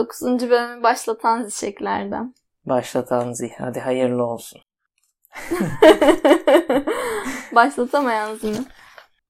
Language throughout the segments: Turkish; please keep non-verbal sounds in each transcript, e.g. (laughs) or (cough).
Dokuzuncu bölümü başlatan zişeklerden. Başlatan zih. Hadi hayırlı olsun. (laughs) Başlatamayan zihni.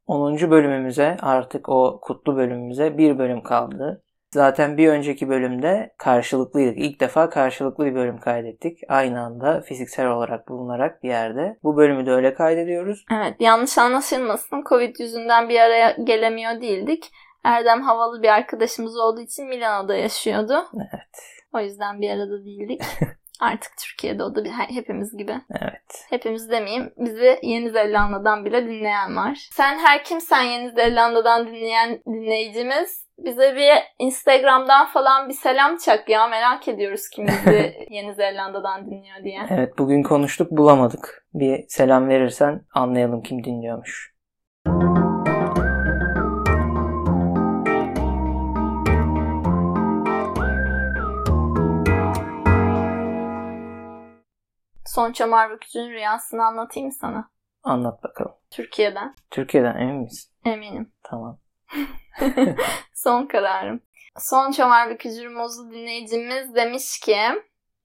10. bölümümüze artık o kutlu bölümümüze bir bölüm kaldı. Zaten bir önceki bölümde karşılıklıydık. İlk defa karşılıklı bir bölüm kaydettik. Aynı anda fiziksel olarak bulunarak bir yerde. Bu bölümü de öyle kaydediyoruz. Evet yanlış anlaşılmasın. Covid yüzünden bir araya gelemiyor değildik. Erdem havalı bir arkadaşımız olduğu için Milano'da yaşıyordu. Evet. O yüzden bir arada değildik. (laughs) Artık Türkiye'de o da bir, hepimiz gibi. Evet. Hepimiz demeyeyim. Bizi Yeni Zelanda'dan bile dinleyen var. Sen her kimsen Yeni Zelanda'dan dinleyen dinleyicimiz bize bir Instagram'dan falan bir selam çak ya. Merak ediyoruz kim bizi (laughs) Yeni Zelanda'dan dinliyor diye. Evet bugün konuştuk bulamadık. Bir selam verirsen anlayalım kim dinliyormuş. Son Çomar Bükücü'nün rüyasını anlatayım sana? Anlat bakalım. Türkiye'den. Türkiye'den emin misin? Eminim. Tamam. (laughs) (laughs) Son kararım. Son Çomar Bükücü Muzlu dinleyicimiz demiş ki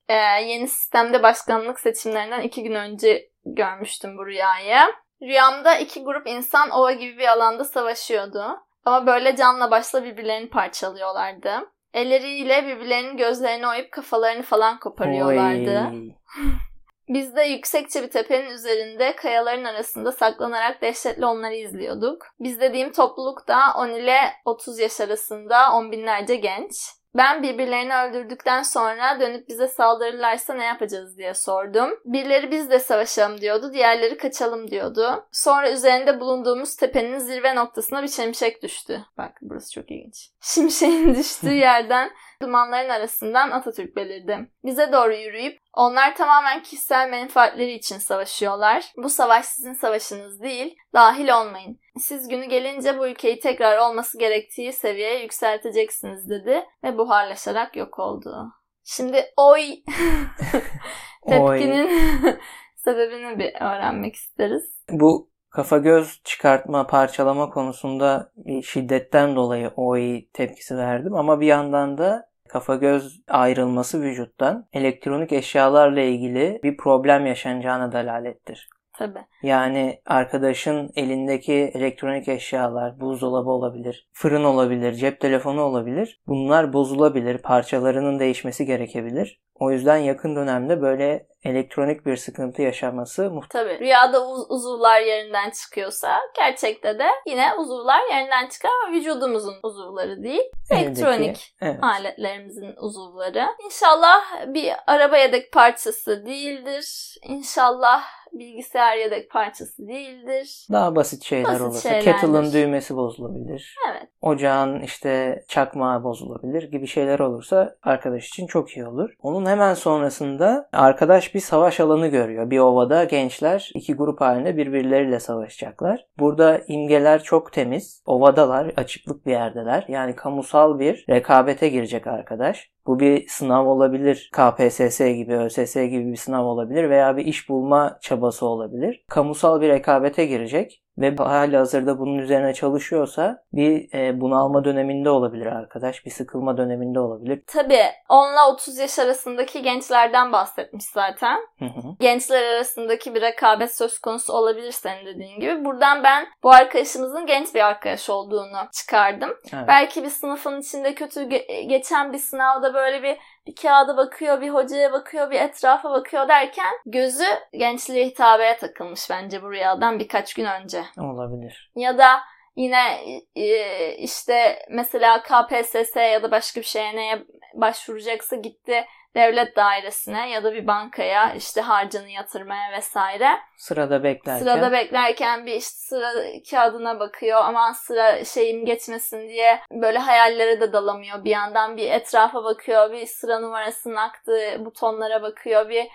e, yeni sistemde başkanlık seçimlerinden iki gün önce görmüştüm bu rüyayı. Rüyamda iki grup insan ova gibi bir alanda savaşıyordu. Ama böyle canla başla birbirlerini parçalıyorlardı. Elleriyle birbirlerinin gözlerini oyup kafalarını falan koparıyorlardı. (laughs) Biz de yüksekçe bir tepenin üzerinde kayaların arasında saklanarak dehşetle onları izliyorduk. Biz dediğim topluluk da 10 ile 30 yaş arasında on binlerce genç. Ben birbirlerini öldürdükten sonra dönüp bize saldırırlarsa ne yapacağız diye sordum. Birileri biz de savaşalım diyordu, diğerleri kaçalım diyordu. Sonra üzerinde bulunduğumuz tepenin zirve noktasına bir şimşek düştü. Bak burası çok ilginç. (laughs) Şimşeğin düştüğü (laughs) yerden dumanların arasından Atatürk belirdi. Bize doğru yürüyüp onlar tamamen kişisel menfaatleri için savaşıyorlar. Bu savaş sizin savaşınız değil. Dahil olmayın. Siz günü gelince bu ülkeyi tekrar olması gerektiği seviyeye yükselteceksiniz dedi ve buharlaşarak yok oldu. Şimdi oy (laughs) tepkinin (laughs) sebebini bir öğrenmek isteriz. Bu kafa göz çıkartma, parçalama konusunda bir şiddetten dolayı oy tepkisi verdim ama bir yandan da kafa göz ayrılması vücuttan elektronik eşyalarla ilgili bir problem yaşanacağına delalettir. Tabii. Yani arkadaşın elindeki elektronik eşyalar, buzdolabı olabilir, fırın olabilir, cep telefonu olabilir. Bunlar bozulabilir, parçalarının değişmesi gerekebilir. O yüzden yakın dönemde böyle elektronik bir sıkıntı yaşaması muhtemelen. Tabii. Rüyada uz- uzuvlar yerinden çıkıyorsa gerçekte de yine uzuvlar yerinden çıkar ama vücudumuzun uzuvları değil. Elektronik evet. aletlerimizin uzuvları. İnşallah bir araba yedek parçası değildir. İnşallah bilgisayar yedek parçası değildir. Daha basit şeyler Basit olursa. şeylerdir. Kettle'ın düğmesi bozulabilir. Evet. Ocağın işte çakmağı bozulabilir gibi şeyler olursa arkadaş için çok iyi olur. Onun hemen sonrasında arkadaş bir savaş alanı görüyor. Bir ovada gençler iki grup halinde birbirleriyle savaşacaklar. Burada imgeler çok temiz. Ovadalar, açıklık bir yerdeler. Yani kamusal bir rekabete girecek arkadaş. Bu bir sınav olabilir. KPSS gibi, ÖSS gibi bir sınav olabilir veya bir iş bulma çabası olabilir. Kamusal bir rekabete girecek ve hali hazırda bunun üzerine çalışıyorsa bir e, bunalma döneminde olabilir arkadaş. Bir sıkılma döneminde olabilir. Tabii 10 ile 30 yaş arasındaki gençlerden bahsetmiş zaten. Hı hı. Gençler arasındaki bir rekabet söz konusu olabilir senin dediğin gibi. Buradan ben bu arkadaşımızın genç bir arkadaş olduğunu çıkardım. Evet. Belki bir sınıfın içinde kötü ge- geçen bir sınavda böyle bir bir kağıda bakıyor, bir hocaya bakıyor, bir etrafa bakıyor derken gözü gençliğe hitabeye takılmış bence bu rüyadan birkaç gün önce. Olabilir. Ya da yine e, işte mesela KPSS ya da başka bir şeye neye başvuracaksa gitti devlet dairesine ya da bir bankaya işte harcını yatırmaya vesaire. Sırada beklerken. Sırada beklerken bir işte sıra kağıdına bakıyor. Aman sıra şeyim geçmesin diye böyle hayallere de dalamıyor. Bir yandan bir etrafa bakıyor. Bir sıra numarasının aktığı butonlara bakıyor. Bir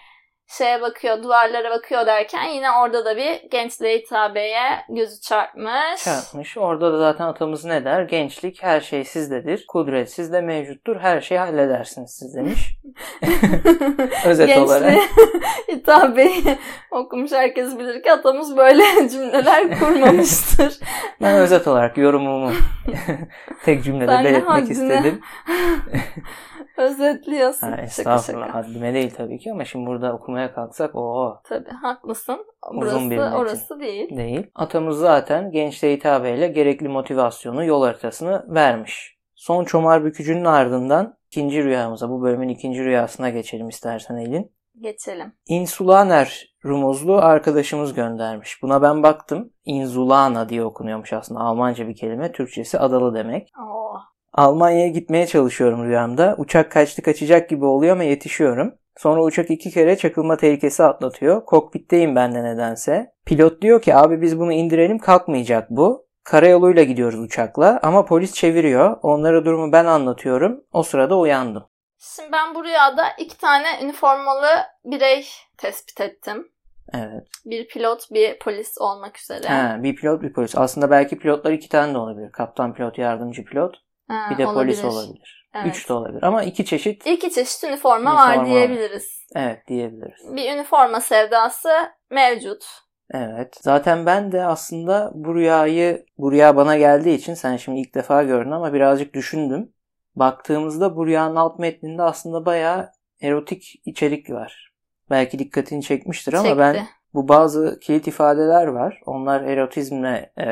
şeye bakıyor, duvarlara bakıyor derken yine orada da bir gençliğe hitabeye gözü çarpmış. çarpmış. Orada da zaten atamız ne der? Gençlik her şey sizdedir. Kudret sizde mevcuttur. Her şeyi halledersiniz siz demiş. (laughs) Özet olarak. Gençliğe (laughs) hitabeyi okumuş herkes bilir ki atamız böyle (laughs) cümleler kurmamıştır. Ben özet olarak yorumumu tek cümlede ne belirtmek haddine- istedim. Özetliyorsun. Ha, şaka estağfurullah şaka. haddime değil tabii ki ama şimdi burada okumaya kalksak o Tabii haklısın. Uzun Burası bir metin. orası değil. değil. Atamız zaten gençliğe hitabeyle gerekli motivasyonu, yol haritasını vermiş. Son çomar bükücünün ardından ikinci rüyamıza, bu bölümün ikinci rüyasına geçelim istersen Elin. Geçelim. Insulaner rumuzlu arkadaşımız göndermiş. Buna ben baktım. Insulana diye okunuyormuş aslında. Almanca bir kelime. Türkçesi adalı demek. Oo. Almanya'ya gitmeye çalışıyorum rüyamda. Uçak kaçtı kaçacak gibi oluyor ama yetişiyorum. Sonra uçak iki kere çakılma tehlikesi atlatıyor. Kokpitteyim ben de nedense. Pilot diyor ki abi biz bunu indirelim kalkmayacak bu. Karayoluyla gidiyoruz uçakla ama polis çeviriyor. Onlara durumu ben anlatıyorum. O sırada uyandım. Şimdi ben bu rüyada iki tane üniformalı birey tespit ettim. Evet. Bir pilot, bir polis olmak üzere. Ha, bir pilot bir polis. Aslında belki pilotlar iki tane de olabilir. Kaptan pilot, yardımcı pilot. Ha, Bir de polis olabilir. olabilir. Evet. Üç de olabilir. Ama iki çeşit İki çeşit üniforma, Üniforma var var. diyebiliriz. evet diyebiliriz. Bir üniforma sevdası mevcut. Evet. Zaten ben de aslında bu rüyayı, bu rüya bana geldiği için sen şimdi ilk defa gördün ama birazcık düşündüm. Baktığımızda bu rüyanın alt metninde aslında bayağı erotik içerik var. Belki dikkatini çekmiştir ama Çekti. ben bu bazı kilit ifadeler var. Onlar erotizmle e,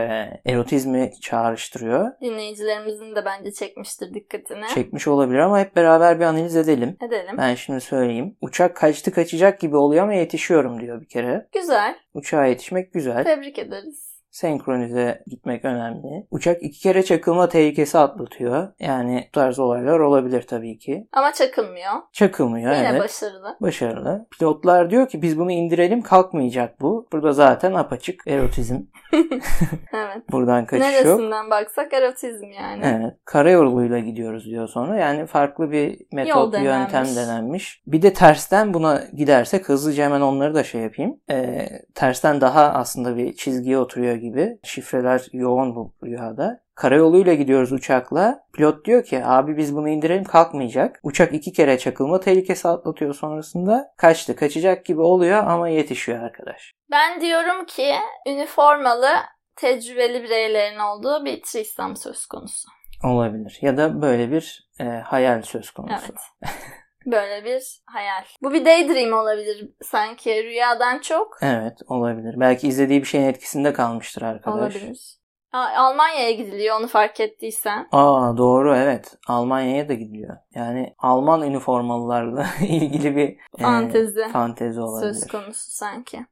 erotizmi çağrıştırıyor. Dinleyicilerimizin de bence çekmiştir dikkatini. Çekmiş olabilir ama hep beraber bir analiz edelim. Edelim. Ben şimdi söyleyeyim. Uçak kaçtı kaçacak gibi oluyor ama yetişiyorum diyor bir kere. Güzel. Uçağa yetişmek güzel. Tebrik ederiz. Senkronize gitmek önemli. Uçak iki kere çakılma tehlikesi atlatıyor. Yani bu tarz olaylar olabilir tabii ki. Ama çakılmıyor. Çakılmıyor Yine evet. başarılı. Başarılı. Pilotlar diyor ki biz bunu indirelim kalkmayacak bu. Burada zaten apaçık erotizm. (laughs) (laughs) Evet. Buradan kaçış yok. Neresinden baksak erotizm yani. Evet. Karayoluyla gidiyoruz diyor sonra. Yani farklı bir metot, Yol bir yöntem denenmiş. denenmiş. Bir de tersten buna gidersek hızlıca hemen onları da şey yapayım. Ee, tersten daha aslında bir çizgiye oturuyor gibi. Şifreler yoğun bu rüyada. Karayoluyla gidiyoruz uçakla. Pilot diyor ki abi biz bunu indirelim kalkmayacak. Uçak iki kere çakılma tehlikesi atlatıyor sonrasında. Kaçtı kaçacak gibi oluyor ama yetişiyor arkadaş. Ben diyorum ki üniformalı tecrübeli bireylerin olduğu bir trisam söz konusu. Olabilir. Ya da böyle bir e, hayal söz konusu. Evet. (laughs) Böyle bir hayal. Bu bir daydream olabilir sanki rüyadan çok. Evet olabilir. Belki izlediği bir şeyin etkisinde kalmıştır arkadaş. Olabilir. Aa, Almanya'ya gidiliyor onu fark ettiysen. Aa doğru evet. Almanya'ya da gidiyor. Yani Alman üniformalılarla (laughs) ilgili bir e, Fantezi. fantezi olabilir. söz konusu sanki.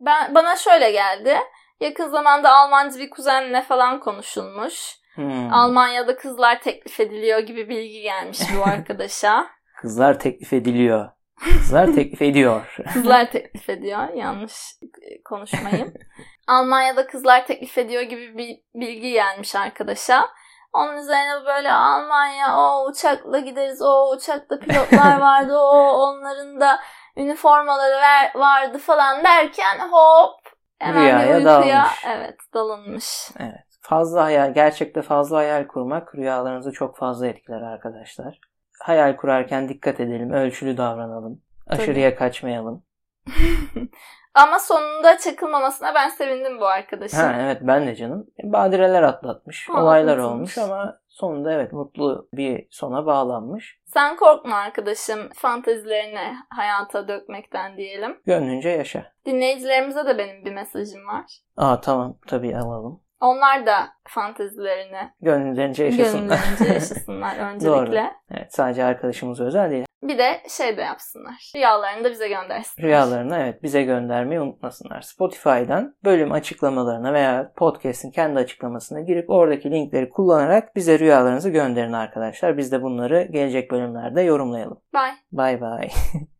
Ben bana şöyle geldi. Yakın zamanda Almancı bir kuzenle falan konuşulmuş. Hmm. Almanya'da kızlar teklif ediliyor gibi bilgi gelmiş bu (laughs) arkadaşa. Kızlar teklif ediliyor. Kızlar (laughs) teklif ediyor. Kızlar teklif ediyor. Yanlış konuşmayayım. (laughs) Almanya'da kızlar teklif ediyor gibi bir bilgi gelmiş arkadaşa. Onun üzerine böyle Almanya o uçakla gideriz o uçakta pilotlar (laughs) vardı o onların da üniformaları ver, vardı falan derken hop hemen Rüyaya bir uykuya dalmış. evet dalınmış. Evet. Fazla hayal, gerçekte fazla hayal kurmak rüyalarınızı çok fazla etkiler arkadaşlar. Hayal kurarken dikkat edelim, ölçülü davranalım. Aşırıya kaçmayalım. (laughs) Ama sonunda çakılmamasına ben sevindim bu arkadaşın. Ha evet ben de canım. Badireler atlatmış. Ha, olaylar atlatılmış. olmuş ama sonunda evet mutlu bir sona bağlanmış. Sen korkma arkadaşım fantezilerini hayata dökmekten diyelim. Gönlünce yaşa. Dinleyicilerimize de benim bir mesajım var. Aa tamam tabii alalım. Onlar da fantezilerini gönüllerince yaşasınlar (laughs) öncelikle. evet sadece arkadaşımız özel değil. Bir de şey de yapsınlar. Rüyalarını da bize göndersinler. Rüyalarını evet bize göndermeyi unutmasınlar. Spotify'dan bölüm açıklamalarına veya podcast'in kendi açıklamasına girip oradaki linkleri kullanarak bize rüyalarınızı gönderin arkadaşlar. Biz de bunları gelecek bölümlerde yorumlayalım. Bye. Bay bay. (laughs)